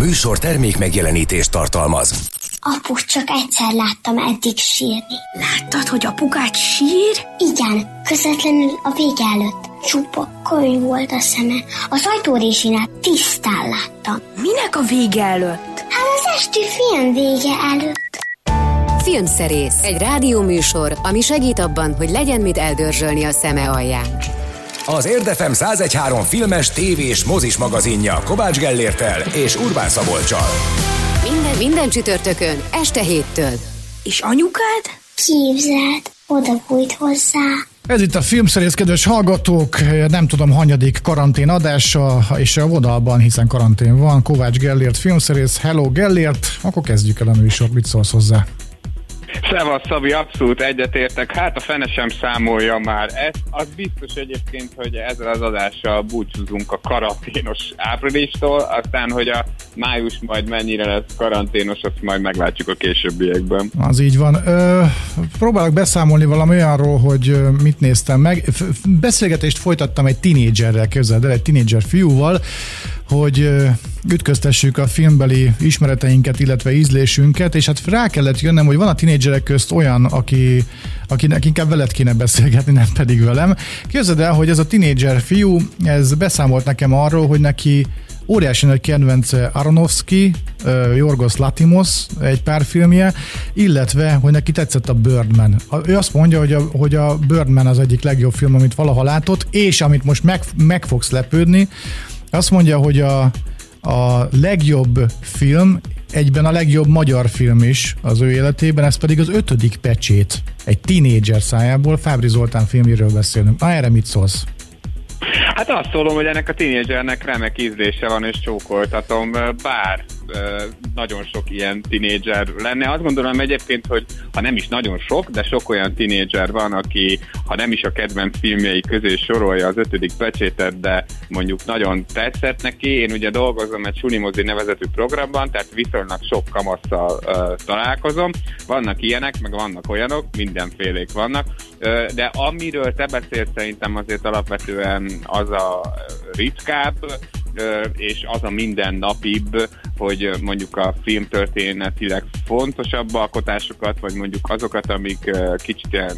műsor termék megjelenítést tartalmaz. Apu, csak egyszer láttam eddig sírni. Láttad, hogy apukát sír? Igen, közvetlenül a vége előtt. Csupa könyv volt a szeme. Az ajtórésinál tisztán láttam. Minek a vége előtt? Hát az esti film vége előtt. Filmszerész, egy rádióműsor, ami segít abban, hogy legyen mit eldörzsölni a szeme alján. Az Érdefem 1013 filmes, tévés, mozis magazinja Kovács Gellértel és Urbán Szabolcsal. Minden, minden csütörtökön, este héttől. És anyukád? Képzeld, oda bújt hozzá. Ez itt a filmszerész, kedves hallgatók, nem tudom, hanyadik karantén adása, és a vonalban, hiszen karantén van, Kovács Gellért filmszerész, hello Gellért, akkor kezdjük el a műsort, mit szólsz hozzá? Szevasz, Szabi, abszolút egyetértek. Hát a fene sem számolja már ezt. Az biztos egyébként, hogy ezzel az adással búcsúzunk a karanténos áprilistól, aztán, hogy a május majd mennyire lesz karanténos, azt majd meglátjuk a későbbiekben. Az így van. Ö, próbálok beszámolni valami olyanról, hogy mit néztem meg. Beszélgetést folytattam egy tinédzserrel, képzeld el, egy tinédzser fiúval, hogy ütköztessük a filmbeli ismereteinket, illetve ízlésünket, és hát rá kellett jönnem, hogy van a tinédzserek közt olyan, aki, akinek inkább veled kéne beszélgetni, nem pedig velem. Képzeld el, hogy ez a tinédzser fiú, ez beszámolt nekem arról, hogy neki óriási nagy kedvence Aronofsky, Jorgos Latimos egy pár filmje, illetve, hogy neki tetszett a Birdman. Ő azt mondja, hogy a, hogy a Birdman az egyik legjobb film, amit valaha látott, és amit most meg, meg fogsz lepődni, azt mondja, hogy a, a legjobb film, egyben a legjobb magyar film is az ő életében, ez pedig az ötödik pecsét. Egy tínédzser szájából, Fábri Zoltán filmjéről beszélünk. Na erre mit szólsz? Hát azt szólom, hogy ennek a tínédzsernek remek ízlése van, és csókoltatom, bár nagyon sok ilyen tinédzser lenne. Azt gondolom egyébként, hogy ha nem is nagyon sok, de sok olyan tinédzser van, aki ha nem is a kedvenc filmjei közé sorolja az ötödik pecsétet, de mondjuk nagyon tetszett neki. Én ugye dolgozom egy Sunimozi nevezetű programban, tehát viszonylag sok kamasszal uh, találkozom. Vannak ilyenek, meg vannak olyanok, mindenfélék vannak, uh, de amiről te beszélsz szerintem azért alapvetően az a ritkább, és az a mindennapibb, hogy mondjuk a filmtörténetileg fontosabb alkotásokat, vagy mondjuk azokat, amik kicsit ilyen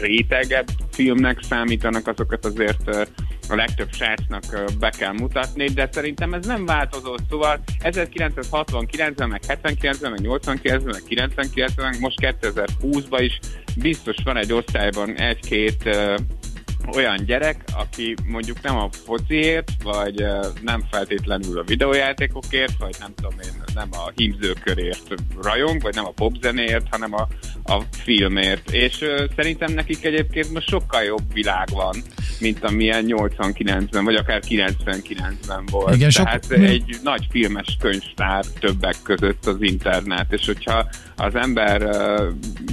rétegebb filmnek számítanak, azokat azért a legtöbb srácnak be kell mutatni, de szerintem ez nem változó, szóval 1969-ben, meg 79-ben, meg 89-ben, meg 99-ben, meg most 2020-ban is biztos van egy osztályban egy-két olyan gyerek, aki mondjuk nem a fociért, vagy nem feltétlenül a videójátékokért, vagy nem tudom én, nem a hímzőkörért rajong, vagy nem a popzenéért, hanem a, a filmért. És uh, szerintem nekik egyébként most sokkal jobb világ van, mint amilyen 89-ben, vagy akár 99-ben volt. Igen, Tehát sok... egy nagy filmes könyvtár többek között az internet, és hogyha az ember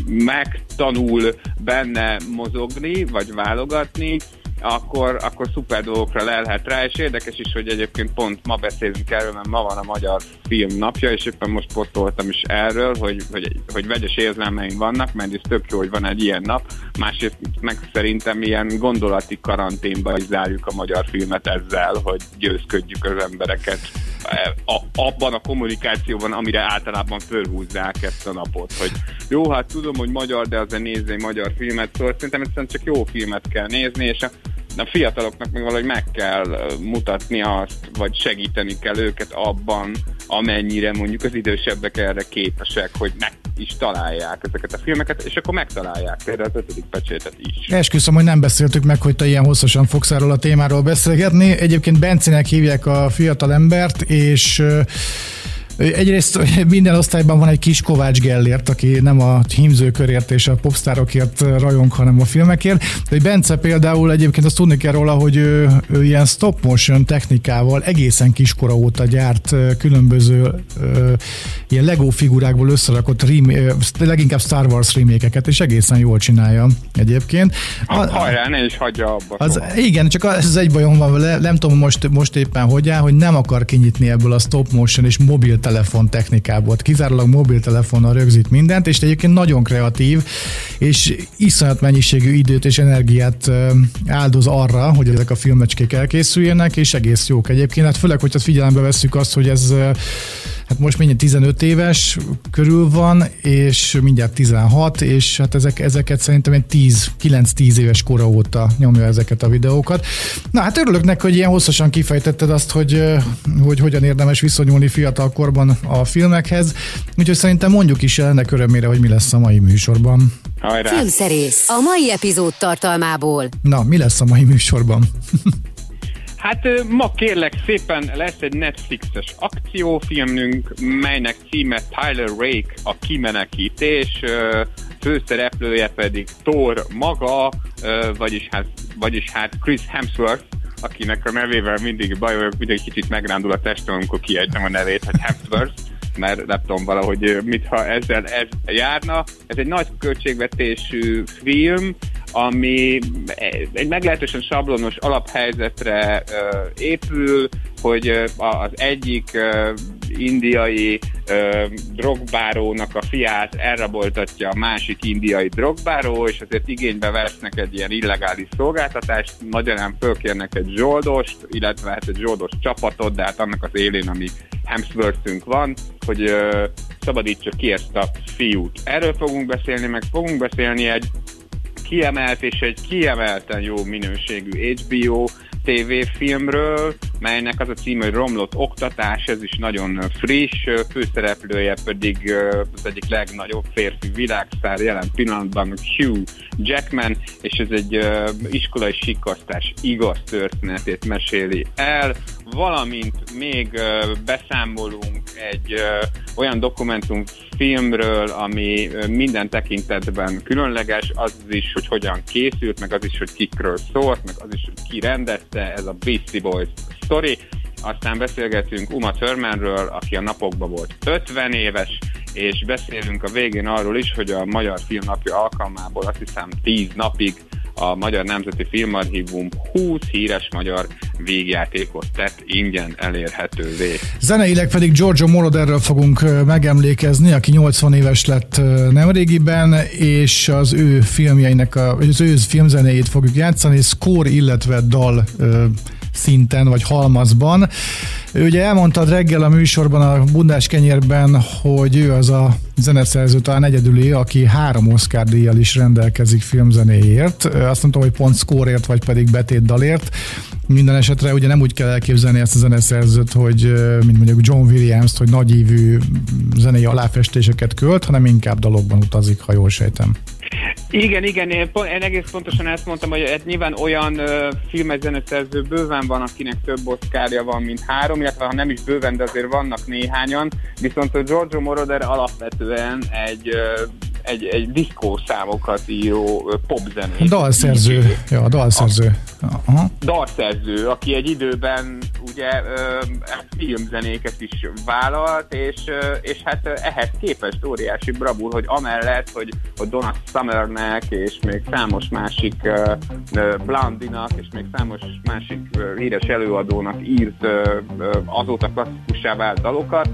megtanul benne mozogni, vagy válogatni, akkor, akkor szuper dolgokra lelhet rá, és érdekes is, hogy egyébként pont ma beszélünk erről, mert ma van a Magyar Film napja, és éppen most posztoltam is erről, hogy, hogy, hogy vegyes érzelmeim vannak, mert ez tök jó, hogy van egy ilyen nap, másrészt meg szerintem ilyen gondolati karanténba is zárjuk a magyar filmet ezzel, hogy győzködjük az embereket a, abban a kommunikációban, amire általában fölhúzzák ezt a napot, hogy jó, hát tudom, hogy magyar, de azért egy magyar filmet, szóval szerintem egyszerűen csak jó filmet kell nézni, és a a fiataloknak meg valahogy meg kell mutatni azt, vagy segíteni kell őket abban, amennyire mondjuk az idősebbek erre képesek, hogy meg is találják ezeket a filmeket, és akkor megtalálják például az ötödik pecsétet is. Esküszöm, hogy nem beszéltük meg, hogy te ilyen hosszasan fogsz erről a témáról beszélgetni. Egyébként Bencinek hívják a fiatal embert, és Egyrészt minden osztályban van egy kis Kovács Gellért, aki nem a hímzőkörért és a popstárokért rajong, hanem a filmekért. De Bence például egyébként azt tudni kell róla, hogy ő, ő ilyen stop motion technikával egészen kiskora óta gyárt különböző ö, ilyen Lego figurákból összerakott remake, leginkább Star Wars remékeket, és egészen jól csinálja egyébként. A, hajrá, ne is hagyja abba. Az, igen, csak ez egy bajom van vele, nem tudom most, most éppen hogy áll, hogy nem akar kinyitni ebből a stop motion és mobil mobiltelefon technikából, kizárólag mobiltelefonnal rögzít mindent, és egyébként nagyon kreatív, és iszonyat mennyiségű időt és energiát áldoz arra, hogy ezek a filmecskék elkészüljenek, és egész jók egyébként. Hát főleg, hogyha figyelembe vesszük azt, hogy ez hát most mindjárt 15 éves körül van, és mindjárt 16, és hát ezek, ezeket szerintem egy 10, 9-10 éves kora óta nyomja ezeket a videókat. Na hát örülök neki, hogy ilyen hosszasan kifejtetted azt, hogy, hogy hogyan érdemes viszonyulni fiatal korban a filmekhez, úgyhogy szerintem mondjuk is ennek örömére, hogy mi lesz a mai műsorban. Hajrá! Filmszerész a mai epizód tartalmából. Na, mi lesz a mai műsorban? Hát ma kérlek szépen lesz egy Netflixes akciófilmünk, melynek címe Tyler Rake, a kimenekítés, főszereplője pedig Thor maga, vagyis hát, vagyis hát Chris Hemsworth, akinek a nevével mindig baj vagyok, mindig kicsit megrándul a testem, amikor kiejtem a nevét, hogy Hemsworth mert nem tudom valahogy mit, ha ezzel ez járna. Ez egy nagy költségvetésű film, ami egy meglehetősen sablonos alaphelyzetre épül, hogy az egyik indiai drogbárónak a fiát elraboltatja a másik indiai drogbáró, és azért igénybe vesznek egy ilyen illegális szolgáltatást, magyarán fölkérnek egy zsoldost, illetve hát egy zsoldos csapatot, de hát annak az élén, ami Hemsworthünk van, hogy szabadítsa ki ezt a fiút. Erről fogunk beszélni, meg fogunk beszélni egy kiemelt és egy kiemelten jó minőségű HBO tévéfilmről, melynek az a cím, hogy Romlott Oktatás, ez is nagyon friss, főszereplője pedig az egyik legnagyobb férfi világszár jelen pillanatban Hugh Jackman, és ez egy iskolai sikasztás igaz történetét meséli el, valamint még beszámolunk egy olyan dokumentumfilmről, ami minden tekintetben különleges, az is, hogy hogyan készült, meg az is, hogy kikről szólt, meg az is, hogy ki rendezte, ez a Beastie Boys story. Aztán beszélgetünk Uma Thurmanről, aki a napokban volt 50 éves, és beszélünk a végén arról is, hogy a Magyar Filmnapja alkalmából azt hiszem 10 napig a Magyar Nemzeti Filmarchívum 20 híres magyar végjátékot tett ingyen elérhetővé. Zeneileg pedig Giorgio Moroderről fogunk megemlékezni, aki 80 éves lett nemrégiben, és az ő filmjeinek, a, az ő filmzenéjét fogjuk játszani, score, illetve dal szinten, vagy halmazban. Ő ugye elmondtad reggel a műsorban a Bundás kenyérben, hogy ő az a zeneszerző talán egyedüli, aki három Oscar díjjal is rendelkezik filmzenéért. Azt nem tudom, hogy pont scoreért, vagy pedig betét dalért. Minden esetre ugye nem úgy kell elképzelni ezt a zeneszerzőt, hogy mint mondjuk John Williams, hogy nagyívű zenei aláfestéseket költ, hanem inkább dalokban utazik, ha jól sejtem. Igen, igen, én, pont, én egész pontosan ezt mondtam, hogy hát nyilván olyan zeneszerző bőven van, akinek több oszkárja van, mint három, illetve ha nem is bőven, de azért vannak néhányan, viszont a Giorgio Moroder alapvetően egy uh, egy, egy diszkó számokat író popzenés. Dalszerző, ja, dalszerző. Aha. Dalszerző, aki egy időben ugye filmzenéket is vállalt, és, és hát ehhez képest óriási brabúr, hogy amellett, hogy, hogy Donna Summernek, és még számos másik Blondinak, és még számos másik híres előadónak írt azóta klasszikussá vált dalokat,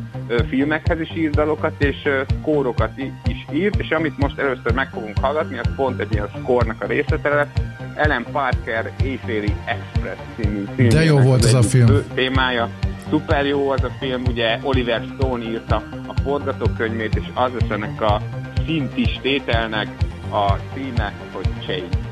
filmekhez is írt dalokat, és kórokat is írt, és amit most először meg fogunk hallgatni, az pont egy ilyen score-nak a részletele Ellen Parker Éjféli Express című film. De jó volt ez a film. Témája. Szuper jó az a film, ugye Oliver Stone írta a forgatókönyvét, és az lesz ennek a szintis tételnek a címe, hogy Change.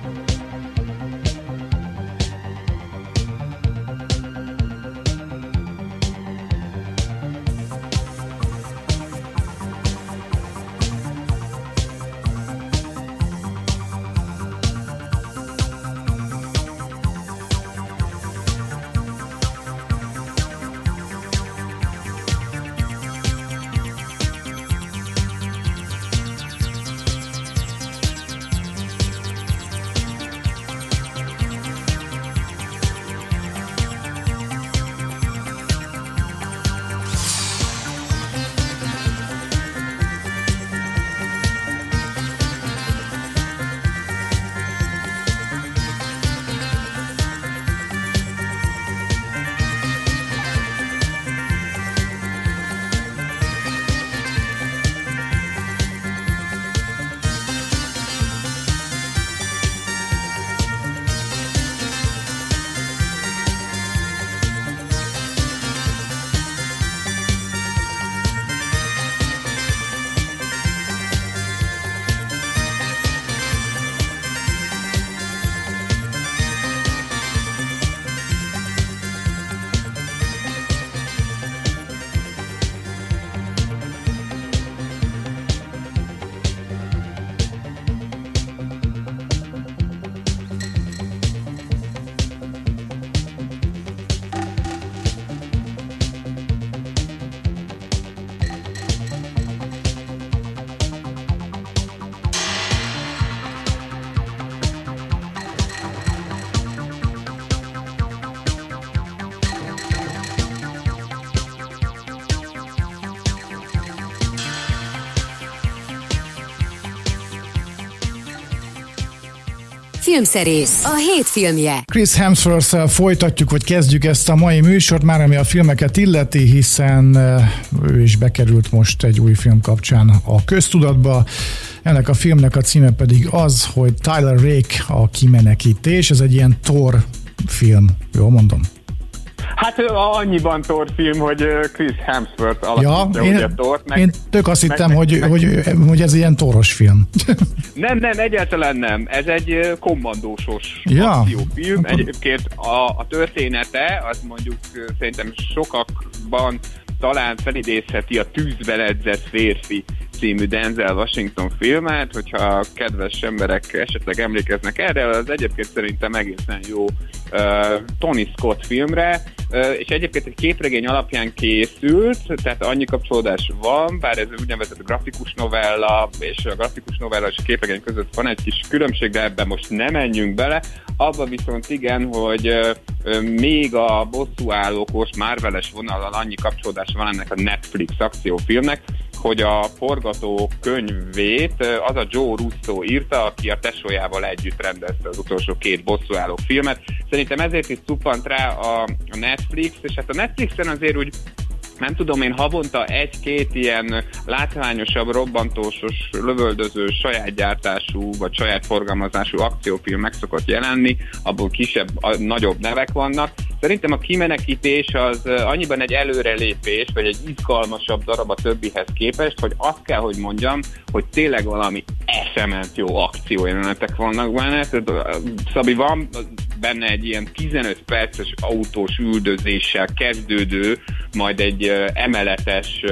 Filmszerész, a hét filmje. Chris hemsworth folytatjuk, vagy kezdjük ezt a mai műsort, már ami a filmeket illeti, hiszen eh, ő is bekerült most egy új film kapcsán a köztudatba. Ennek a filmnek a címe pedig az, hogy Tyler Rake a kimenekítés, ez egy ilyen Thor film, jól mondom? Hát annyiban Thor film, hogy Chris Hemsworth alakítja ja, én, ugye. Meg, én tök azt hittem, meg, hogy, meg, hogy, hogy ez ilyen toros film. Nem, nem, egyáltalán nem. Ez egy kommandósos ja. akciófilm. Egyébként a, a története, az mondjuk szerintem sokakban talán felidézheti a tűzben edzett férfi című Denzel Washington filmet, hogyha kedves emberek esetleg emlékeznek erre, az egyébként szerintem egészen jó uh, Tony Scott filmre, és egyébként egy képregény alapján készült, tehát annyi kapcsolódás van, bár ez úgynevezett grafikus novella, és a grafikus novella és a képregény között van egy kis különbség, de ebben most nem menjünk bele. Abba viszont igen, hogy még a bosszúállókos Marveles vonallal annyi kapcsolódás van ennek a Netflix akciófilmnek, hogy a forgató könyvét az a Joe Russo írta, aki a tesójával együtt rendezte az utolsó két bosszúálló filmet. Szerintem ezért is cuppant rá a Netflix, és hát a Netflixen azért úgy nem tudom én, havonta egy-két ilyen látványosabb, robbantósos, lövöldöző, saját gyártású vagy saját forgalmazású akciófilm meg szokott jelenni, abból kisebb, nagyobb nevek vannak. Szerintem a kimenekítés az annyiban egy előrelépés, vagy egy izgalmasabb darab a többihez képest, hogy azt kell, hogy mondjam, hogy tényleg valami eszement jó akciójelenetek vannak benne. Szabi, van benne egy ilyen 15 perces autós üldözéssel kezdődő, majd egy emeletes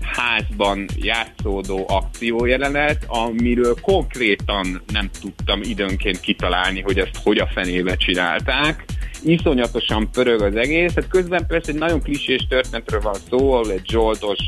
házban játszódó akciójelenet, amiről konkrétan nem tudtam időnként kitalálni, hogy ezt hogy a fenébe csinálták. Iszonyatosan pörög az egész, hát közben persze egy nagyon klisés történetről van szó, ahol egy zsoldos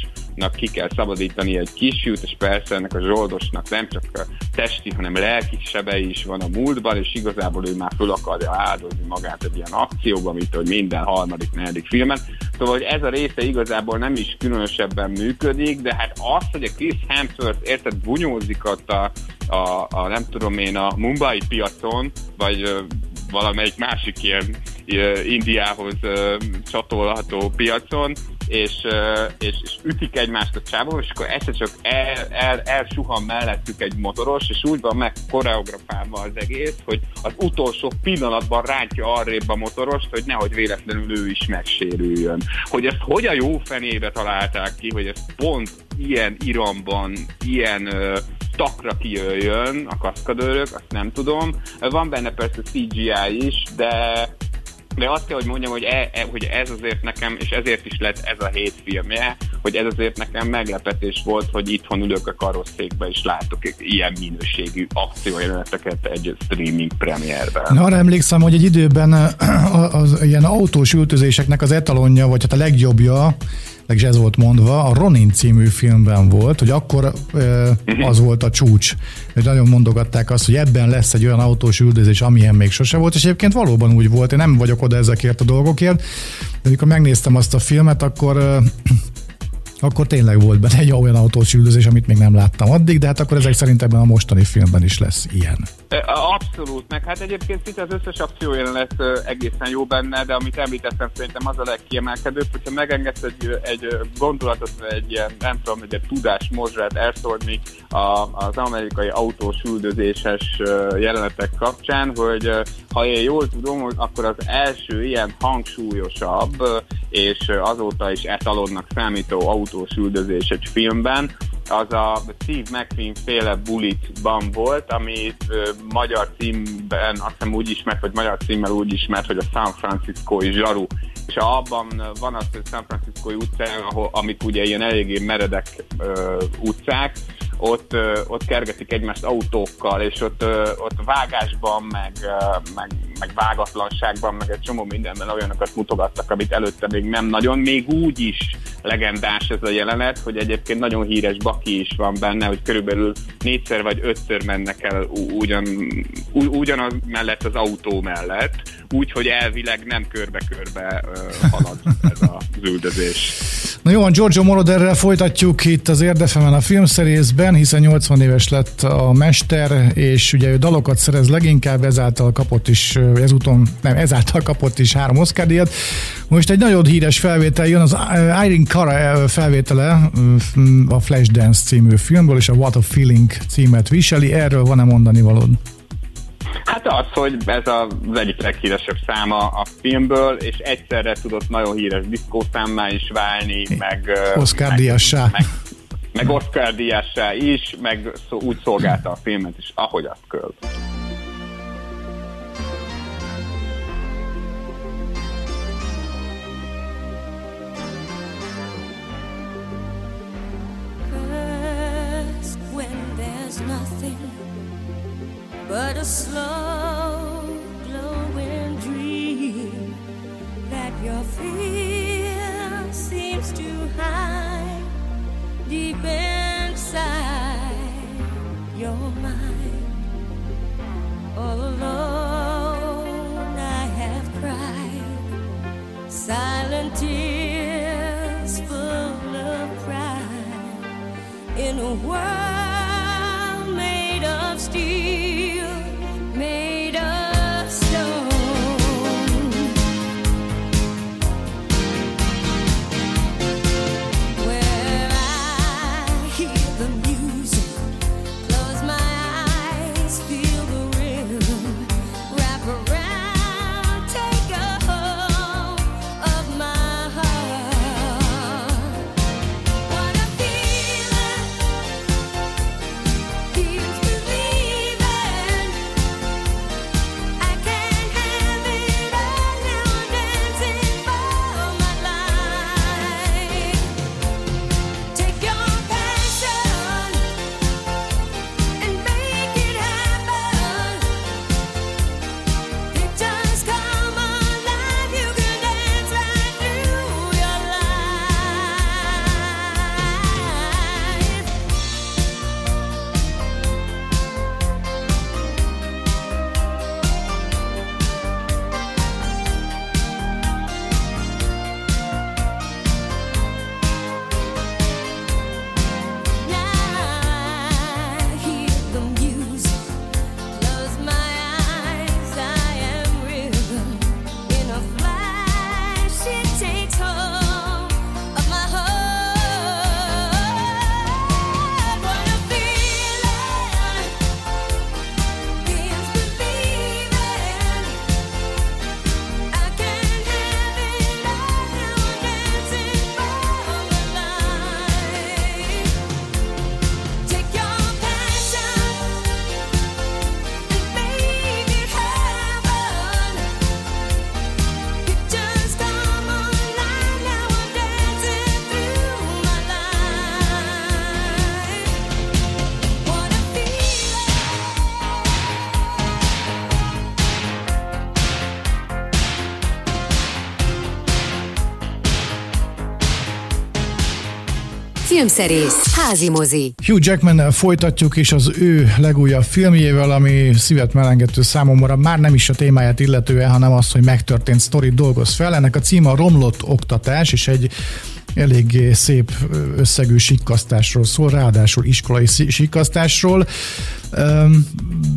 ki kell szabadítani egy kisjút, és persze ennek a zsoldosnak nem csak a testi, hanem lelki sebei is van a múltban, és igazából ő már föl akarja áldozni magát egy ilyen akcióban, mint hogy minden harmadik, negyedik filmen. Szóval, hogy ez a része igazából nem is különösebben működik, de hát az, hogy a Chris Hemsworth érted bunyózik ott a, a, a, nem tudom én, a Mumbai piacon, vagy valamelyik másik ilyen Indiához csatolható piacon, és, és, és ütik egymást a csávon, és akkor egyszer csak el, el, elsuhan mellettük egy motoros, és úgy van meg koreografálva az egész, hogy az utolsó pillanatban rántja arrébb a motorost, hogy nehogy véletlenül ő is megsérüljön. Hogy ezt hogy a jó fenébe találták ki, hogy ez pont ilyen iramban, ilyen uh, takra kijöjjön a kaszkadőrök, azt nem tudom. Van benne persze CGI is, de de azt kell, hogy mondjam, hogy, e, e, hogy ez azért nekem, és ezért is lett ez a hét filmje, hogy ez azért nekem meglepetés volt, hogy itthon ülök a karosszékbe, és látok ilyen minőségű akciójeleneteket egy streaming premierben. Na, arra emlékszem, hogy egy időben az, az ilyen autós ültözéseknek az etalonja, vagy hát a legjobbja, legalábbis ez volt mondva, a Ronin című filmben volt, hogy akkor uh, az volt a csúcs, hogy nagyon mondogatták azt, hogy ebben lesz egy olyan autós üldözés, amilyen még sose volt, és egyébként valóban úgy volt, én nem vagyok oda ezekért a dolgokért, de amikor megnéztem azt a filmet, akkor akkor tényleg volt benne egy olyan autós üldözés, amit még nem láttam addig, de hát akkor ezek szerint ebben a mostani filmben is lesz ilyen. Abszolút, meg hát egyébként szinte az összes akció lesz egészen jó benne, de amit említettem szerintem az a legkiemelkedőbb, hogyha megengedsz egy, egy gondolatot, egy ilyen, nem tudom, egy tudás mozsát elszólni az amerikai autós üldözéses jelenetek kapcsán, hogy ha én jól tudom, akkor az első ilyen hangsúlyosabb és azóta is etalonnak számító autós üldözés egy filmben, az a Steve McQueen féle Bulletban volt, ami magyar címben azt hiszem úgy ismert, vagy magyar címmel úgy ismert, hogy a San Francisco-i zsaru. És abban van az, hogy San Francisco-i utcán, ahol, amik ugye ilyen eléggé meredek ö, utcák, ott, ott kergetik egymást autókkal, és ott, ott vágásban, meg, meg, meg vágatlanságban, meg egy csomó mindenben olyanokat mutogattak, amit előtte még nem nagyon, még úgy is legendás ez a jelenet, hogy egyébként nagyon híres baki is van benne, hogy körülbelül négyszer vagy ötször mennek el ugyan, ugyanaz mellett az autó mellett, úgy, hogy elvileg nem körbe-körbe halad ez az üldözés. Na jó, Giorgio Moroderrel folytatjuk itt az Érdefemen a filmszerészben, hiszen 80 éves lett a mester, és ugye ő dalokat szerez leginkább, ezáltal kapott is, ezúton, nem, ezáltal kapott is három Oscar díjat. Most egy nagyon híres felvétel jön, az Irene Cara felvétele a Flashdance című filmből, és a What a Feeling címet viseli. Erről van-e mondani valód? Hát az, hogy ez az egyik leghíresebb száma a filmből, és egyszerre tudott nagyon híres diszkószámmá is válni, meg... Oscar díjassá. Meg, meg Oscar díjassá is, meg úgy szolgálta a filmet is, ahogy azt költ. but a slow Filmszerész, házi mozi. Hugh Jackman folytatjuk, és az ő legújabb filmjével, ami szívet melengető számomra már nem is a témáját illetően, hanem az, hogy megtörtént sztorit dolgoz fel. Ennek a címe a Romlott Oktatás, és egy eléggé szép összegű sikkasztásról szól, ráadásul iskolai sikkasztásról.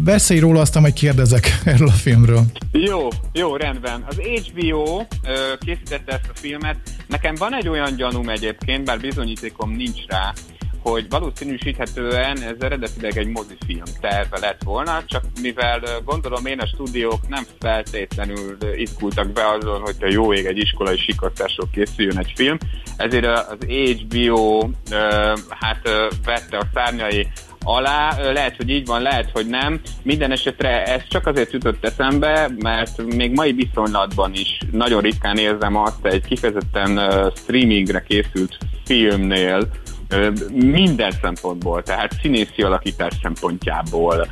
Beszélj róla, aztán majd kérdezek erről a filmről. Jó, jó, rendben. Az HBO készítette ezt a filmet. Nekem van egy olyan gyanúm egyébként, bár bizonyítékom nincs rá, hogy valószínűsíthetően ez eredetileg egy mozifilm terve lett volna, csak mivel gondolom én a stúdiók nem feltétlenül izgultak be azon, hogy a jó ég egy iskolai sikasztásról készüljön egy film, ezért az HBO hát vette a szárnyai alá, lehet, hogy így van, lehet, hogy nem. Minden esetre ez csak azért jutott eszembe, mert még mai viszonylatban is nagyon ritkán érzem azt egy kifejezetten streamingre készült filmnél, minden szempontból, tehát színészi alakítás szempontjából,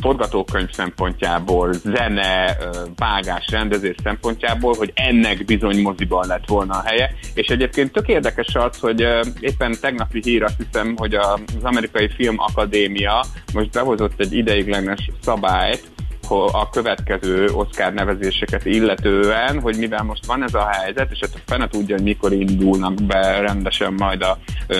forgatókönyv szempontjából, zene, vágás, rendezés szempontjából, hogy ennek bizony moziban lett volna a helye. És egyébként tök érdekes az, hogy éppen tegnapi hír azt hiszem, hogy az Amerikai Film Akadémia most behozott egy ideiglenes szabályt, a következő Oscar nevezéseket illetően, hogy mivel most van ez a helyzet, és hát fene tudja, hogy mikor indulnak be rendesen majd a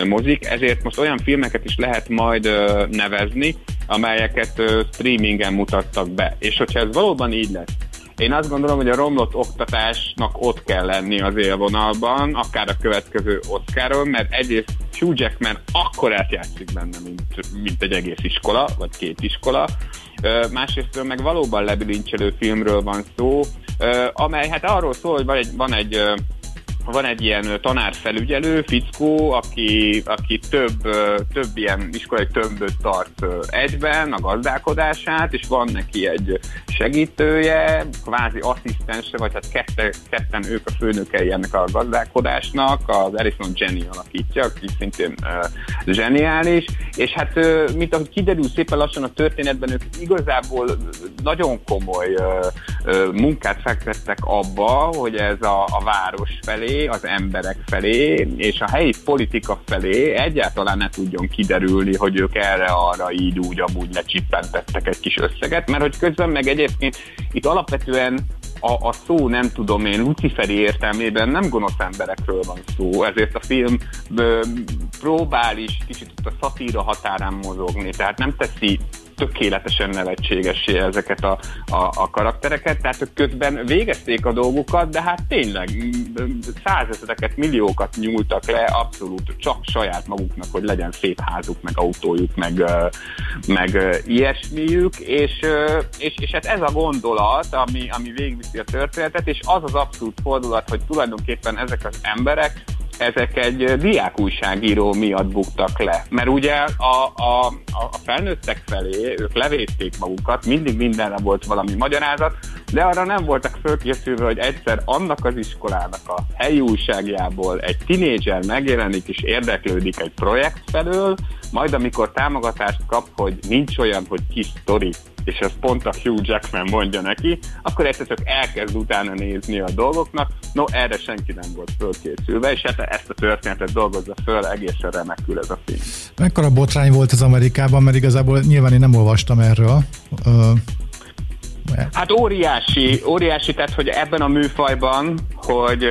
mozik, ezért most olyan filmeket is lehet majd nevezni, amelyeket streamingen mutattak be. És hogyha ez valóban így lesz, én azt gondolom, hogy a romlott oktatásnak ott kell lenni az élvonalban, akár a következő Oscaron, mert egyrészt Hugh Jackman akkor átjátszik benne, mint, mint egy egész iskola, vagy két iskola. Másrészt meg valóban lebilincselő filmről van szó, amely hát arról szól, hogy van egy, van egy van egy ilyen tanárfelügyelő, fickó, aki, aki több, több ilyen iskolai tömböt tart egyben, a gazdálkodását, és van neki egy segítője, kvázi asszisztense, vagy hát kette, ketten ők a főnökei ennek a gazdálkodásnak, az Alison Jenny alakítja, aki szintén uh, zseniális, és hát uh, mint ahogy kiderül szépen lassan a történetben, ők igazából nagyon komoly uh, uh, munkát fektettek abba, hogy ez a, a város felé az emberek felé, és a helyi politika felé egyáltalán ne tudjon kiderülni, hogy ők erre-arra így úgy amúgy lecsippentettek egy kis összeget, mert hogy közben meg egyébként itt alapvetően a, a szó nem tudom én, luciferi értelmében nem gonosz emberekről van szó, ezért a film ö, próbál is kicsit a szatíra határán mozogni, tehát nem teszi tökéletesen nevetségessé ezeket a, a, a karaktereket, tehát ők közben végezték a dolgukat, de hát tényleg százezreket, milliókat nyúltak le abszolút csak saját maguknak, hogy legyen szép házuk, meg autójuk, meg, meg ilyesmiük, és, és, és hát ez a gondolat, ami, ami végviszi a történetet, és az az abszolút fordulat, hogy tulajdonképpen ezek az emberek ezek egy diákújságíró miatt buktak le. Mert ugye a, a, a felnőttek felé ők levézték magukat, mindig mindenre volt valami magyarázat, de arra nem voltak fölkészülve, hogy egyszer annak az iskolának a helyi újságjából egy tinédzser megjelenik és érdeklődik egy projekt felől, majd amikor támogatást kap, hogy nincs olyan, hogy kis sztori, és ez pont a Hugh Jackman mondja neki, akkor egyszer csak elkezd utána nézni a dolgoknak. No, erre senki nem volt fölkészülve, és hát ezt a történetet dolgozza föl, egészen remekül ez a film. Mekkora botrány volt ez Amerikában, mert igazából nyilván én nem olvastam erről. Hát óriási, óriási, tehát hogy ebben a műfajban, hogy,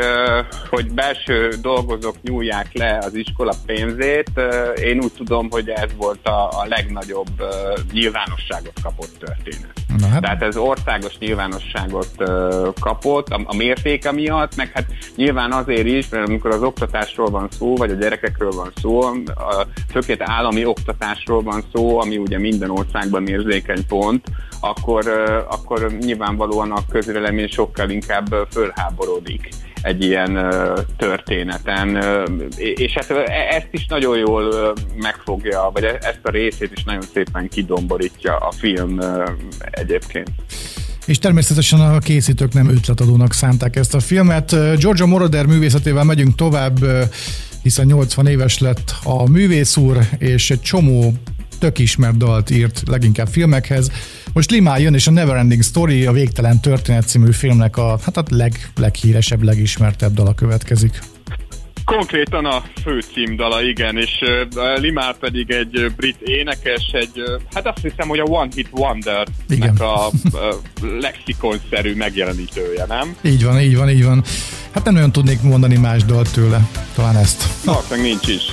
hogy belső dolgozók nyúlják le az iskola pénzét, én úgy tudom, hogy ez volt a, a legnagyobb nyilvánosságot kapott történet. Na hát. Tehát ez országos nyilvánosságot kapott a, a mértéke miatt, meg hát nyilván azért is, mert amikor az oktatásról van szó, vagy a gyerekekről van szó, a, főként állami oktatásról van szó, ami ugye minden országban érzékeny pont, akkor, akkor nyilvánvalóan a közvélemény sokkal inkább fölháborodik egy ilyen történeten, és hát e, ezt is nagyon jól megfogja, vagy e, ezt a részét is nagyon szépen kidomborítja a film egyébként. És természetesen a készítők nem ötletadónak szánták ezt a filmet. Georgia Moroder művészetével megyünk tovább, hiszen 80 éves lett a művész úr, és egy csomó tök ismert dalt írt leginkább filmekhez. Most Limá jön, és a Neverending Story, a Végtelen Történet című filmnek a, hát a leg, leghíresebb, legismertebb dala következik. Konkrétan a fő címdala, igen, és uh, Limár pedig egy uh, brit énekes, egy, uh, hát azt hiszem, hogy a One Hit Wonder nek a lexikonszerű megjelenítője, nem? Így van, így van, így van. Hát nem nagyon tudnék mondani más dalt tőle, talán ezt. Valószínűleg nincs is.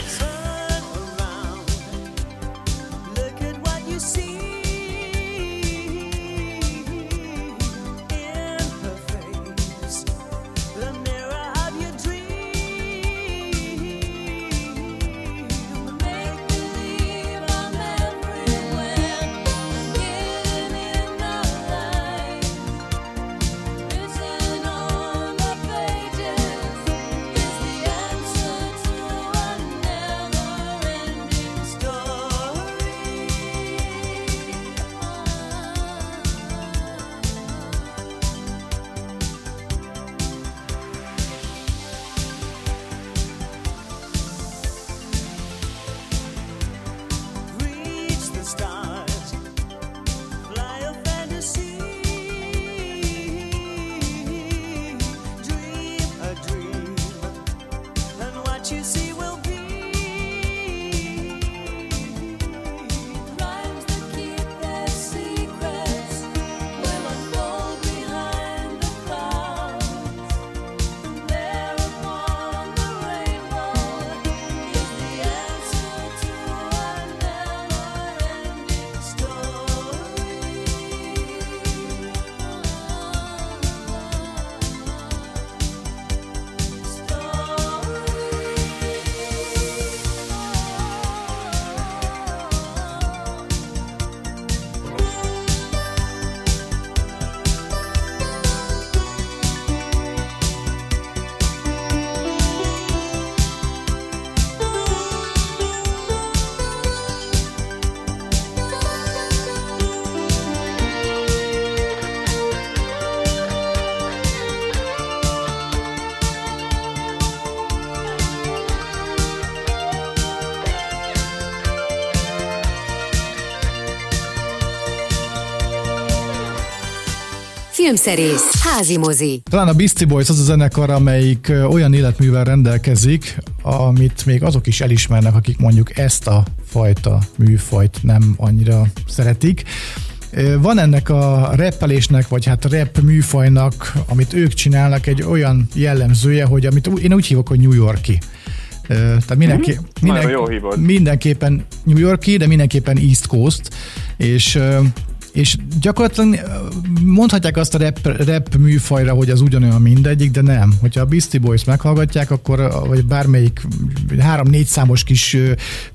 Filmszerész, házi mozi. Talán a Beastie Boys az a zenekar, amelyik olyan életművel rendelkezik, amit még azok is elismernek, akik mondjuk ezt a fajta műfajt nem annyira szeretik. Van ennek a reppelésnek, vagy hát rap műfajnak, amit ők csinálnak, egy olyan jellemzője, hogy amit én úgy hívok, hogy New Yorki. Tehát mindenki, Mhm. minden, Nagyon jó hívod. mindenképpen New Yorki, de mindenképpen East Coast, és és gyakorlatilag mondhatják azt a rap, rap műfajra, hogy az ugyanolyan mindegyik, de nem. Hogyha a Beastie Boys meghallgatják, akkor, vagy bármelyik három-négy számos kis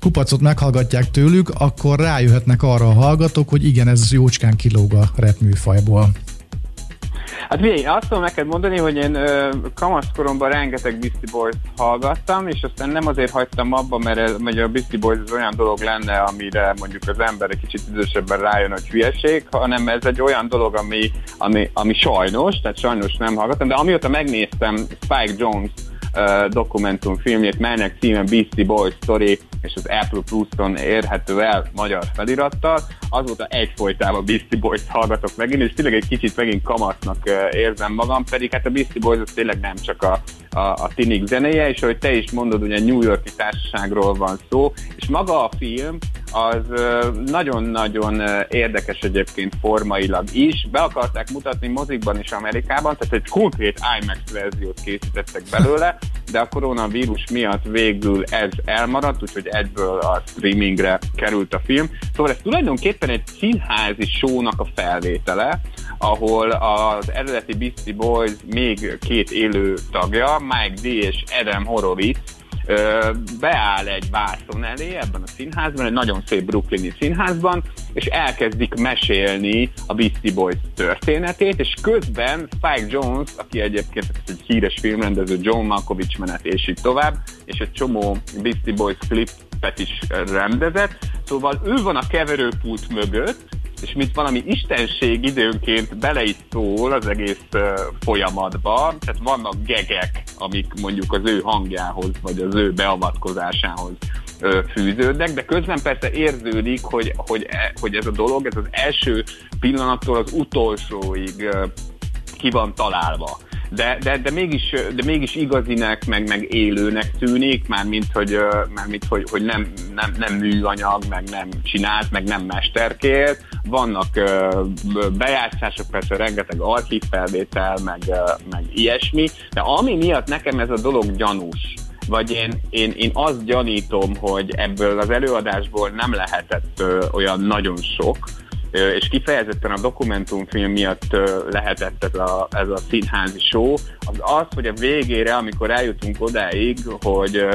kupacot meghallgatják tőlük, akkor rájöhetnek arra a hallgatók, hogy igen, ez jócskán kilóg a rap műfajból. Hát figyelj, azt tudom neked mondani, hogy én ö, kamaszkoromban rengeteg Beastie Boys hallgattam, és aztán nem azért hagytam abba, mert, ez, mert a Beastie Boys az olyan dolog lenne, amire mondjuk az ember egy kicsit idősebben rájön, hogy hülyeség, hanem ez egy olyan dolog, ami, ami, ami sajnos, tehát sajnos nem hallgattam, de amióta megnéztem Spike Jones dokumentumfilmjét, melynek címe Beastie Boys Story, és az Apple Plus-on érhető el magyar felirattal. Azóta egyfolytában Beastie Boys hallgatok megint, és tényleg egy kicsit megint kamasznak érzem magam, pedig hát a Beastie Boys az tényleg nem csak a, a, a tinik zenéje, és ahogy te is mondod, ugye New Yorki társaságról van szó, és maga a film az nagyon-nagyon érdekes egyébként formailag is. Be akarták mutatni mozikban és Amerikában, tehát egy konkrét IMAX verziót készítettek belőle, de a koronavírus miatt végül ez elmaradt, úgyhogy egyből a streamingre került a film. Szóval ez tulajdonképpen egy színházi shownak a felvétele, ahol az eredeti Beastie Boys még két élő tagja, Mike D és Adam Horowitz, beáll egy vászon elé ebben a színházban, egy nagyon szép brooklyni színházban, és elkezdik mesélni a Beastie Boys történetét, és közben Spike Jones, aki egyébként egy híres filmrendező, John Malkovich menet, és így tovább, és egy csomó Beastie Boys klipet is rendezett, szóval ő van a keverőpult mögött, és mint valami istenség időnként bele is szól az egész uh, folyamatba, tehát vannak gegek, amik mondjuk az ő hangjához, vagy az ő beavatkozásához fűződnek, de közben persze érződik, hogy, hogy, hogy ez a dolog, ez az első pillanattól az utolsóig uh, ki van találva de, de, de, mégis, de mégis igazinek, meg, meg élőnek tűnik, már mint hogy, már mint, hogy, hogy nem, nem, nem műanyag, meg nem csinált, meg nem mesterkélt. Vannak bejátszások, persze rengeteg archívfelvétel, meg, meg ilyesmi, de ami miatt nekem ez a dolog gyanús, vagy én, én, én azt gyanítom, hogy ebből az előadásból nem lehetett olyan nagyon sok, és kifejezetten a dokumentumfilm miatt lehetett ez a, ez a színházi show, az az, hogy a végére, amikor eljutunk odáig, hogy,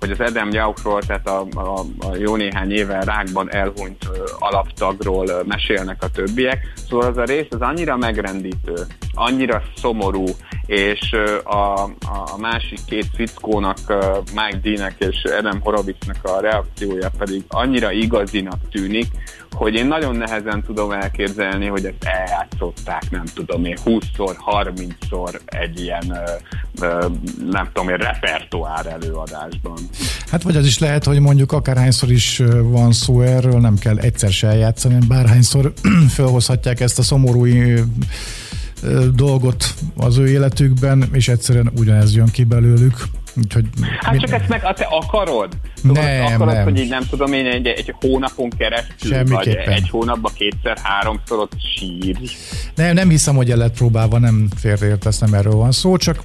hogy az Adam Jauchról, tehát a, a, a jó néhány éven rákban elhunyt alaptagról mesélnek a többiek, szóval az a rész az annyira megrendítő, annyira szomorú, és a, a másik két fickónak, Mike D-nek és Adam Horowitznek a reakciója pedig annyira igazinak tűnik, hogy én nagyon nehezen tudom elképzelni, hogy ezt eljátszották, nem tudom én, 20-szor, 30-szor egy ilyen, nem tudom én, repertoár előadásban. Hát vagy az is lehet, hogy mondjuk akárhányszor is van szó erről, nem kell egyszer se eljátszani, bárhányszor felhozhatják ezt a szomorú dolgot az ő életükben, és egyszerűen ugyanez jön ki belőlük. Úgyhogy hát csak ezt meg te akarod? Szóval nem, akarod, nem. hogy így nem tudom én egy, egy hónapon keresztül, vagy egy hónapban kétszer, háromszor ott sír. Nem, nem hiszem, hogy el lett próbálva, nem félreértesz, nem erről van szó, csak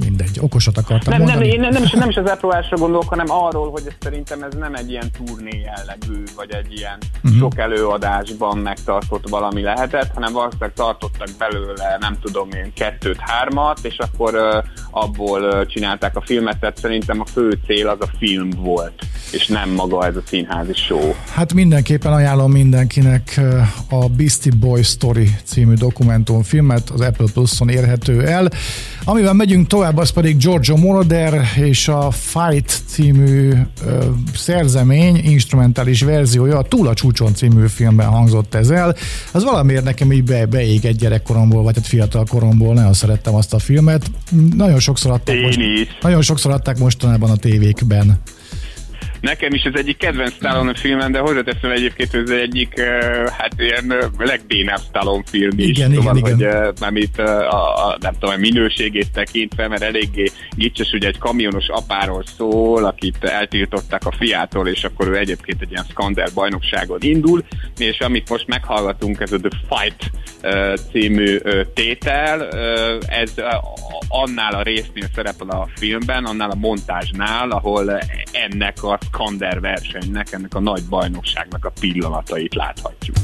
mindegy, okosat akartam nem, mondani. Nem, én nem, is, nem is az elpróbálásra gondolok, hanem arról, hogy ez szerintem ez nem egy ilyen turné jellegű, vagy egy ilyen uh-huh. sok előadásban megtartott valami lehetett, hanem valószínűleg tartottak belőle, nem tudom én, kettőt, hármat, és akkor uh, abból uh, csinálták a filmet, tehát szerintem a fő cél az a film volt, és nem maga ez a színházi show. Hát mindenképpen ajánlom mindenkinek a Beastie Boy Story című dokumentumfilmet, az Apple Plus-on érhető el. Amivel megyünk tovább, az pedig Giorgio Moroder és a Fight című ö, szerzemény instrumentális verziója, a Túl a csúcson című filmben hangzott ez el. Az valamiért nekem így be, beég gyerekkoromból, vagy egy fiatal koromból, nagyon szerettem azt a filmet. Nagyon sokszor adták, most, nagyon sokszor adták mostanában a tévékben. Nekem is az egyik kedvenc Stallone filmem, de hozzáteszem egyébként, hogy ez egyik, uh, hát ilyen uh, legbénább Stallone film is. Igen, szóval, igen, hogy igen. uh, nem itt a, a, nem tudom, a minőségét tekintve, mert eléggé gicses, ugye egy kamionos apáról szól, akit eltiltották a fiától, és akkor ő egyébként egy ilyen Skander bajnokságon indul, és amit most meghallgatunk, ez a The Fight című tétel, ez annál a résznél szerepel a filmben, annál a montázsnál, ahol ennek a Skander versenynek, ennek a nagy bajnokságnak a pillanatait láthatjuk.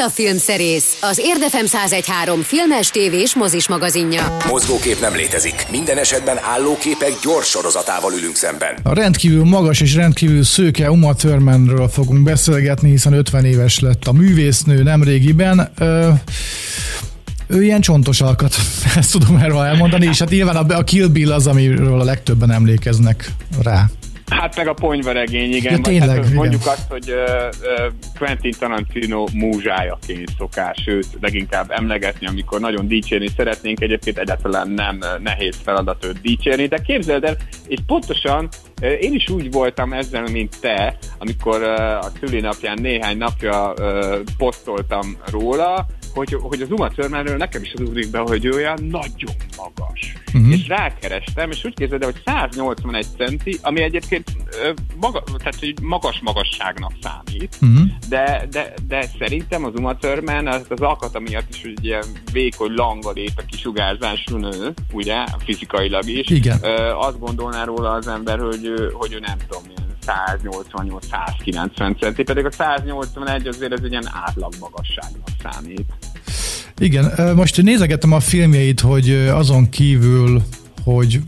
Itt a Filmszerész, az Érdefem 1013 filmes, tévés, mozis magazinja. Mozgókép nem létezik. Minden esetben állóképek gyors sorozatával ülünk szemben. A rendkívül magas és rendkívül szőke Uma Thurmanről fogunk beszélgetni, hiszen 50 éves lett a művésznő nemrégiben. Ö, ő ilyen csontos alkat, ezt tudom erről elmondani, és hát nyilván a, a Kill Bill az, amiről a legtöbben emlékeznek rá. Hát meg a ponyvaregény, igen. Ja, tényleg, hát igen. mondjuk azt, hogy uh, Quentin Tarantino múzsájaként szokás őt leginkább emlegetni, amikor nagyon dicsérni szeretnénk. Egyébként egyáltalán nem nehéz feladat őt dicsérni, de képzeld el, és pontosan én is úgy voltam ezzel, mint te, amikor a szülinapján néhány napja posztoltam róla, hogy, hogy az Uma Thurmanről nekem is az ugrik be, hogy ő olyan nagyon magas. Uh-huh. És rákerestem, és úgy képzeld hogy 181 centi, ami egyébként maga, tehát, hogy magas magasságnak számít, uh-huh. de, de, de szerintem az Uma Thurman az, az alkata miatt is, hogy ilyen vékony langalét a kisugárzású nő, ugye, fizikailag is. Igen. Azt gondolná róla az ember, hogy, hogy ő nem tudom, milyen 188-190 centi, pedig a 181 azért ez egy ilyen átlag magasságnak számít. Igen, most nézegettem a filmjeit, hogy azon kívül hogy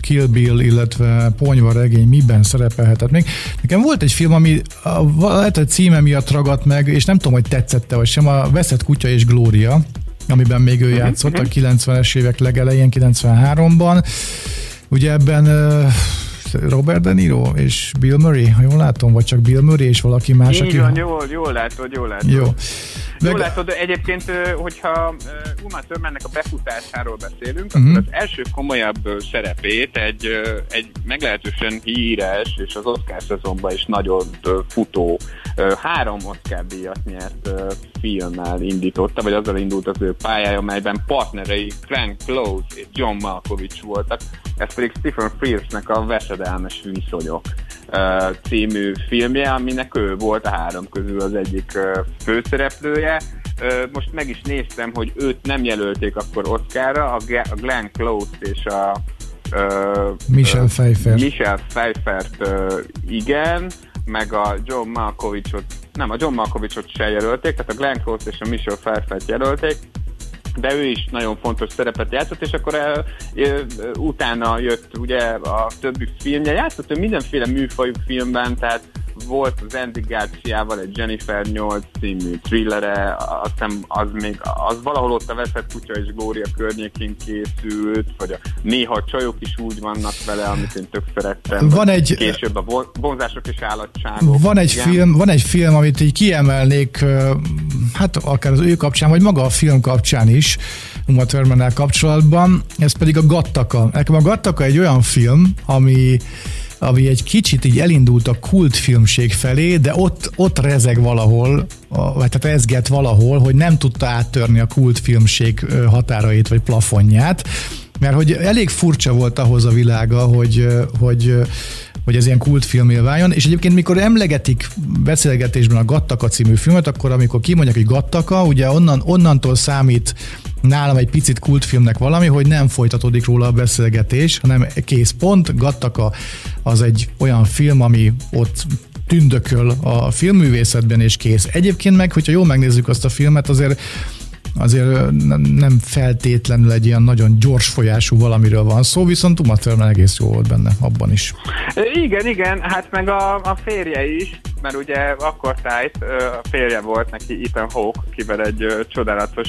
Kill Bill, illetve Ponyva regény miben szerepelhetett még. Nekem volt egy film, ami lehet, hogy címe miatt ragadt meg, és nem tudom, hogy tetszette vagy sem, a Veszett kutya és Glória, amiben még ő mhm, játszott a 90-es mhm. évek legelején, 93-ban. Ugye ebben Robert De Niro és Bill Murray, ha jól látom, vagy csak Bill Murray és valaki más, Így aki... van, jól, jól látod, jól látod. Jó. Meg... Jól látod, egyébként, hogyha Uma Thurmannek a befutásáról beszélünk, uh-huh. akkor az első komolyabb szerepét egy, egy meglehetősen híres és az Oscar szezonban is nagyon futó, három Oscar díjat nyert filmmel indította, vagy azzal indult az ő pályája, melyben partnerei Frank Close és John Malkovich voltak. Ez pedig Stephen Frears-nek a Veszedelmes viszonyok című filmje, aminek ő volt a három közül az egyik főszereplője. Most meg is néztem, hogy őt nem jelölték akkor Oscarra, a Glenn Close és a Michel Pfeiffer. Michel Pfeiffert igen, meg a John Malkovichot, nem, a John Malkovichot se jelölték, tehát a Glenn Close és a Michel Pfeiffert jelölték, de ő is nagyon fontos szerepet játszott, és akkor el, el, utána jött ugye a többi filmje, játszott ő mindenféle műfajú filmben, tehát volt az Andy Garcia-val egy Jennifer 8 című thrillere, azt hiszem az még, az valahol ott a Veszett Kutya és Glória környékén készült, vagy a néha csajok is úgy vannak vele, amit én tök szerettem. Van egy, később a vonzások és állatságok. Van egy, film, van egy film, amit így kiemelnék, hát akár az ő kapcsán, vagy maga a film kapcsán is, Uma thurman kapcsolatban, ez pedig a Gattaka. Nekem a Gattaka egy olyan film, ami ami egy kicsit így elindult a kultfilmség felé, de ott, ott rezeg valahol, vagy tehát rezget valahol, hogy nem tudta áttörni a kultfilmség határait vagy plafonját, mert hogy elég furcsa volt ahhoz a világa, hogy, hogy hogy ez ilyen kultfilmé váljon, és egyébként mikor emlegetik beszélgetésben a Gattaka című filmet, akkor amikor kimondják, hogy Gattaka, ugye onnan, onnantól számít nálam egy picit kultfilmnek valami, hogy nem folytatódik róla a beszélgetés, hanem kész pont, Gattaka az egy olyan film, ami ott tündököl a filmművészetben, és kész. Egyébként meg, hogyha jól megnézzük azt a filmet, azért azért nem feltétlenül egy ilyen nagyon gyors folyású valamiről van szó, viszont Uma Thurman egész jó volt benne abban is. Igen, igen, hát meg a, a férje is, mert ugye akkor tájt a férje volt neki Ethan Hawke, akivel egy csodálatos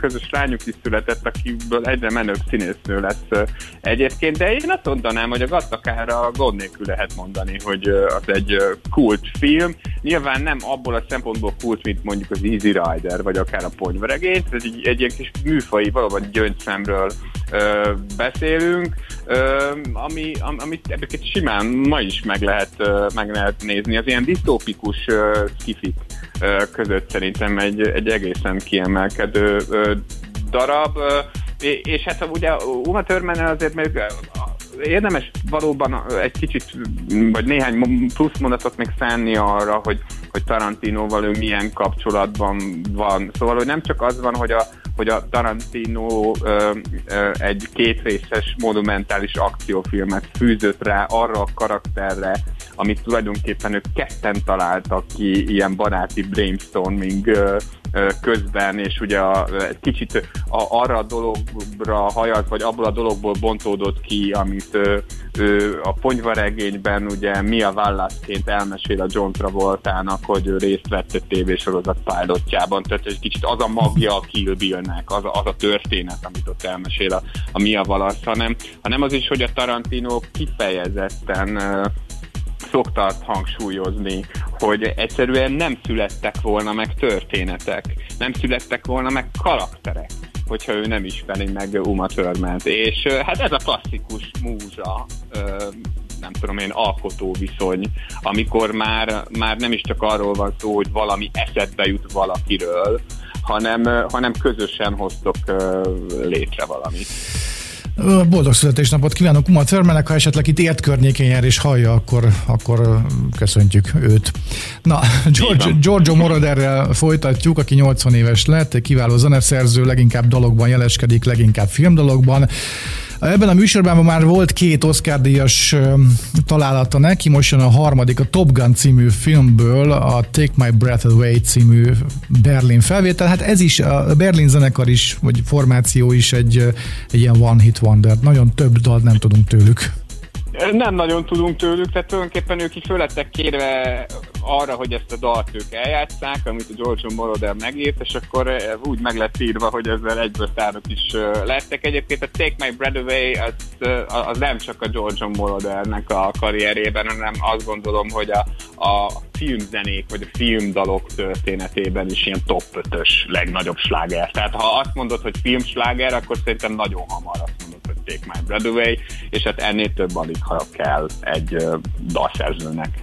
közös lányuk is született, akiből egyre menőbb színésznő lesz egyébként, de én azt mondanám, hogy a Gattakára gond nélkül lehet mondani, hogy az egy kult film. Nyilván nem abból a szempontból kult, mint mondjuk az Easy Rider, vagy akár a Ponyveregény, ez egy, egy ilyen kis műfai, valóban gyöngyszemről ö, beszélünk, ö, ami, am, amit ebből simán ma is meg lehet, ö, meg lehet nézni. Az ilyen disztópikus ö, között szerintem egy, egy egészen kiemelkedő ö, darab, ö, és hát ugye Uma Thurman azért még érdemes valóban egy kicsit, vagy néhány plusz mondatot még szánni arra, hogy, hogy Tarantinoval ő milyen kapcsolatban van. Szóval, hogy nem csak az van, hogy a, hogy a Tarantino ö, ö, egy kétrészes monumentális akciófilmet fűzött rá arra a karakterre, amit tulajdonképpen ők ketten találtak ki ilyen baráti brainstorming közben, és ugye a, egy kicsit a, arra a dologra hajat, vagy abból a dologból bontódott ki, amit a ponyvaregényben ugye Mia Wallace-ként elmesél a John Travoltának, hogy ő részt vett a tévésorozat pilotjában, tehát egy kicsit az a magja a Kill Bill-nek, az, a, az a történet, amit ott elmesél a, a Mia Wallace, hanem, hanem az is, hogy a Tarantino kifejezetten szokta azt hangsúlyozni, hogy egyszerűen nem születtek volna meg történetek, nem születtek volna meg karakterek hogyha ő nem ismeri meg Uma Thurman-t. És hát ez a klasszikus múzsa, nem tudom én, alkotó viszony, amikor már, már nem is csak arról van szó, hogy valami eszedbe jut valakiről, hanem, hanem közösen hoztok létre valamit. Boldog születésnapot kívánok Uma Thurmannek, ha esetleg itt ért környékén jár és hallja, akkor, akkor köszöntjük őt. Na, George, Giorgio Moroderrel folytatjuk, aki 80 éves lett, kiváló zeneszerző, leginkább dalokban jeleskedik, leginkább filmdalokban. Ebben a műsorban már volt két Oscar-díjas találata neki, most jön a harmadik, a Top Gun című filmből, a Take My Breath Away című Berlin felvétel. Hát ez is, a Berlin zenekar is, vagy formáció is egy, egy ilyen one-hit wonder. Nagyon több dalt nem tudunk tőlük. Nem nagyon tudunk tőlük, tehát tulajdonképpen ők is fölettek kérve arra, hogy ezt a dalt ők eljátszák, amit a George Moroder megírt, és akkor úgy meg lett írva, hogy ezzel egyből szárok is lettek. Egyébként a Take My Bread Away az, az nem csak a George Morodernek a karrierében, hanem azt gondolom, hogy a, a filmzenék vagy a filmdalok történetében is ilyen top 5-ös legnagyobb sláger. Tehát ha azt mondod, hogy filmsláger, akkor szerintem nagyon hamar azt mondod, Take My Bread Away, és hát ennél több alig ha kell egy dalszerzőnek.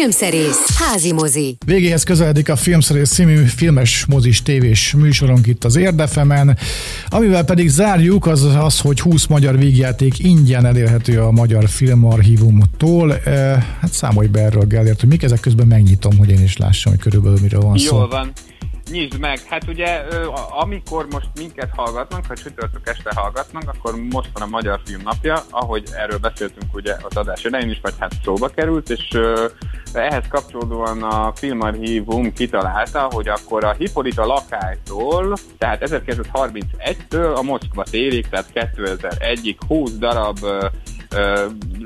Filmszerész, házi mozi. Végéhez közeledik a Filmszerész című filmes, mozis, tévés műsorunk itt az Érdefemen. Amivel pedig zárjuk, az az, hogy 20 magyar vígjáték ingyen elérhető a Magyar Filmarchívumtól. Eh, hát számolj be erről, Gellért, hogy mik ezek közben megnyitom, hogy én is lássam, hogy körülbelül miről van szó. Jól van. Nyisd meg. Hát ugye, amikor most minket hallgatnak, ha csütörtök este hallgatnak, akkor most van a Magyar Film Napja, ahogy erről beszéltünk ugye az adás elején is, vagy hát szóba került, és ehhez kapcsolódóan a Filmarchívum kitalálta, hogy akkor a Hippolyta lakálytól, tehát 1931-től a Moszkva térig, tehát 2001-ig 20 darab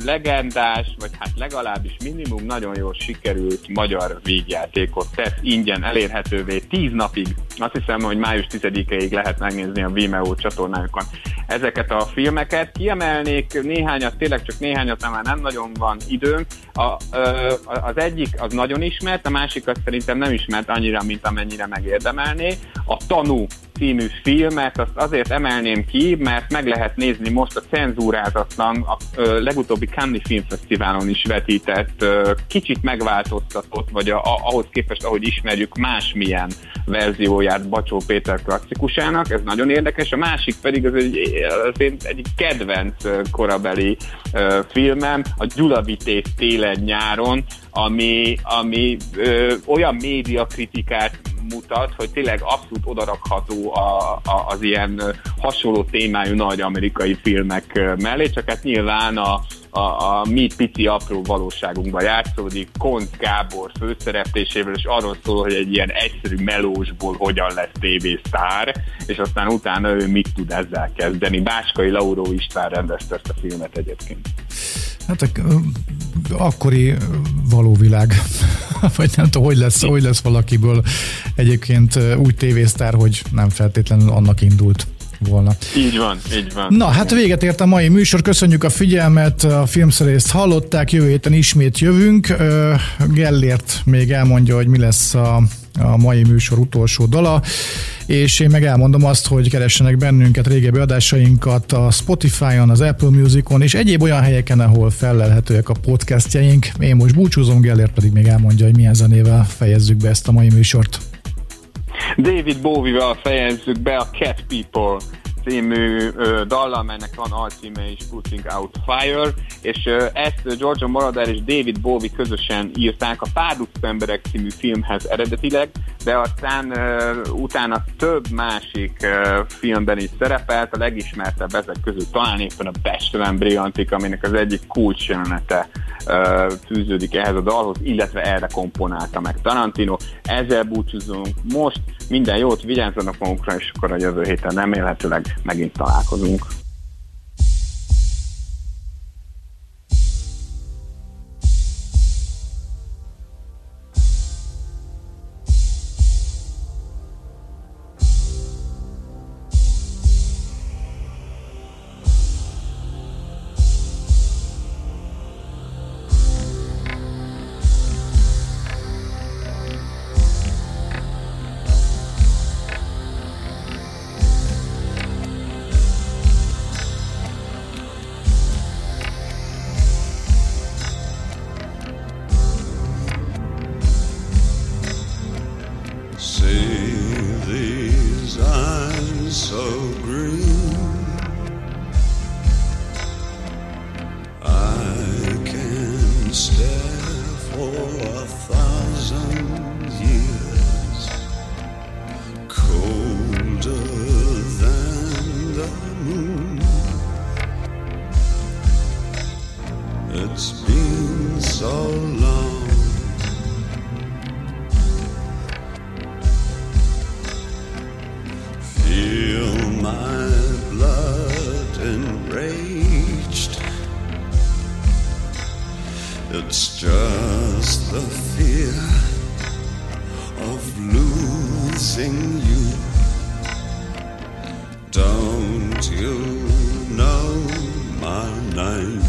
legendás, vagy hát legalábbis minimum nagyon jól sikerült magyar végjátékot tesz ingyen elérhetővé 10 napig. Azt hiszem, hogy május 10-ig lehet megnézni a Vimeo csatornájukon ezeket a filmeket. Kiemelnék néhányat, tényleg csak néhányat, mert már nem nagyon van időnk. A, ö, az egyik az nagyon ismert, a másik az szerintem nem ismert annyira, mint amennyire megérdemelné. A Tanú című filmet, azt azért emelném ki, mert meg lehet nézni most a cenzúrázatlan, a legutóbbi Cannes Filmfesztiválon is vetített, kicsit megváltoztatott, vagy a, ahhoz képest, ahogy ismerjük, másmilyen verzióját Bacsó Péter klasszikusának, ez nagyon érdekes, a másik pedig az egy, az egy, egy kedvenc korabeli filmem, a Gyulavitéz télen-nyáron, ami, ami ö, olyan médiakritikát mutat, hogy tényleg abszolút odarakható a, a, az ilyen hasonló témájú nagy amerikai filmek mellé, csak hát nyilván a, a, a mi pici apró valóságunkban játszódik, Kont Gábor főszereplésével, és arról szól, hogy egy ilyen egyszerű melósból hogyan lesz tévésztár, és aztán utána ő mit tud ezzel kezdeni. Báskai Lauró István rendezte ezt a filmet egyébként. Hát akkori való világ, vagy nem tudom, hogy lesz, hogy lesz valakiből egyébként úgy tévésztár, hogy nem feltétlenül annak indult volna. Így van, így van. Na, hát véget ért a mai műsor, köszönjük a figyelmet, a filmszerészt hallották, jövő héten ismét jövünk. Gellért még elmondja, hogy mi lesz a, a mai műsor utolsó dala és én meg elmondom azt, hogy keressenek bennünket régebbi adásainkat a Spotify-on, az Apple Music-on és egyéb olyan helyeken, ahol fellelhetőek a podcastjaink. Én most búcsúzom, Gellért pedig még elmondja, hogy milyen zenével fejezzük be ezt a mai műsort. David Bowie-val fejezzük be a Cat People című ö, dallal, ennek van alcíme is Putting Out Fire, és ö, ezt George Moroder és David Bowie közösen írták a Párduc emberek című filmhez eredetileg, de aztán ö, utána több másik ö, filmben is szerepelt, a legismertebb ezek közül talán éppen a Bestelen Brillantik, aminek az egyik kulcsjelenete fűződik ehhez a dalhoz, illetve erre komponálta meg Tarantino. Ezzel búcsúzunk most, minden jót, vigyázzanak magunkra, és akkor a jövő héten remélhetőleg megint találkozunk. Don't you know my name?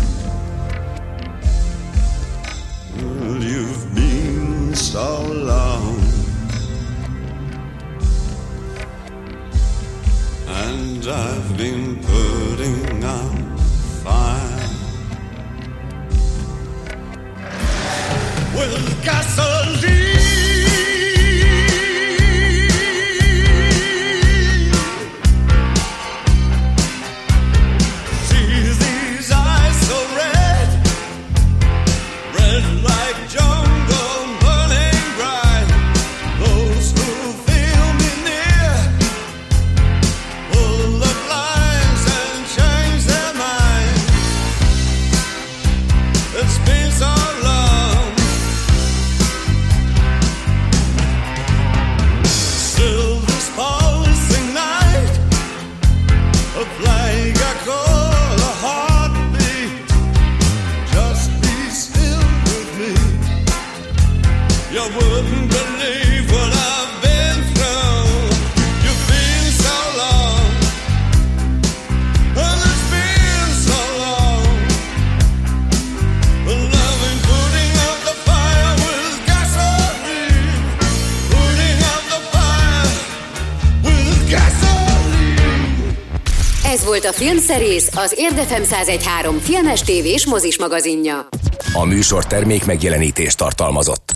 Filmszerész, az Érdefem 1013 filmes tévés mozis magazinja. A műsor termék megjelenítést tartalmazott.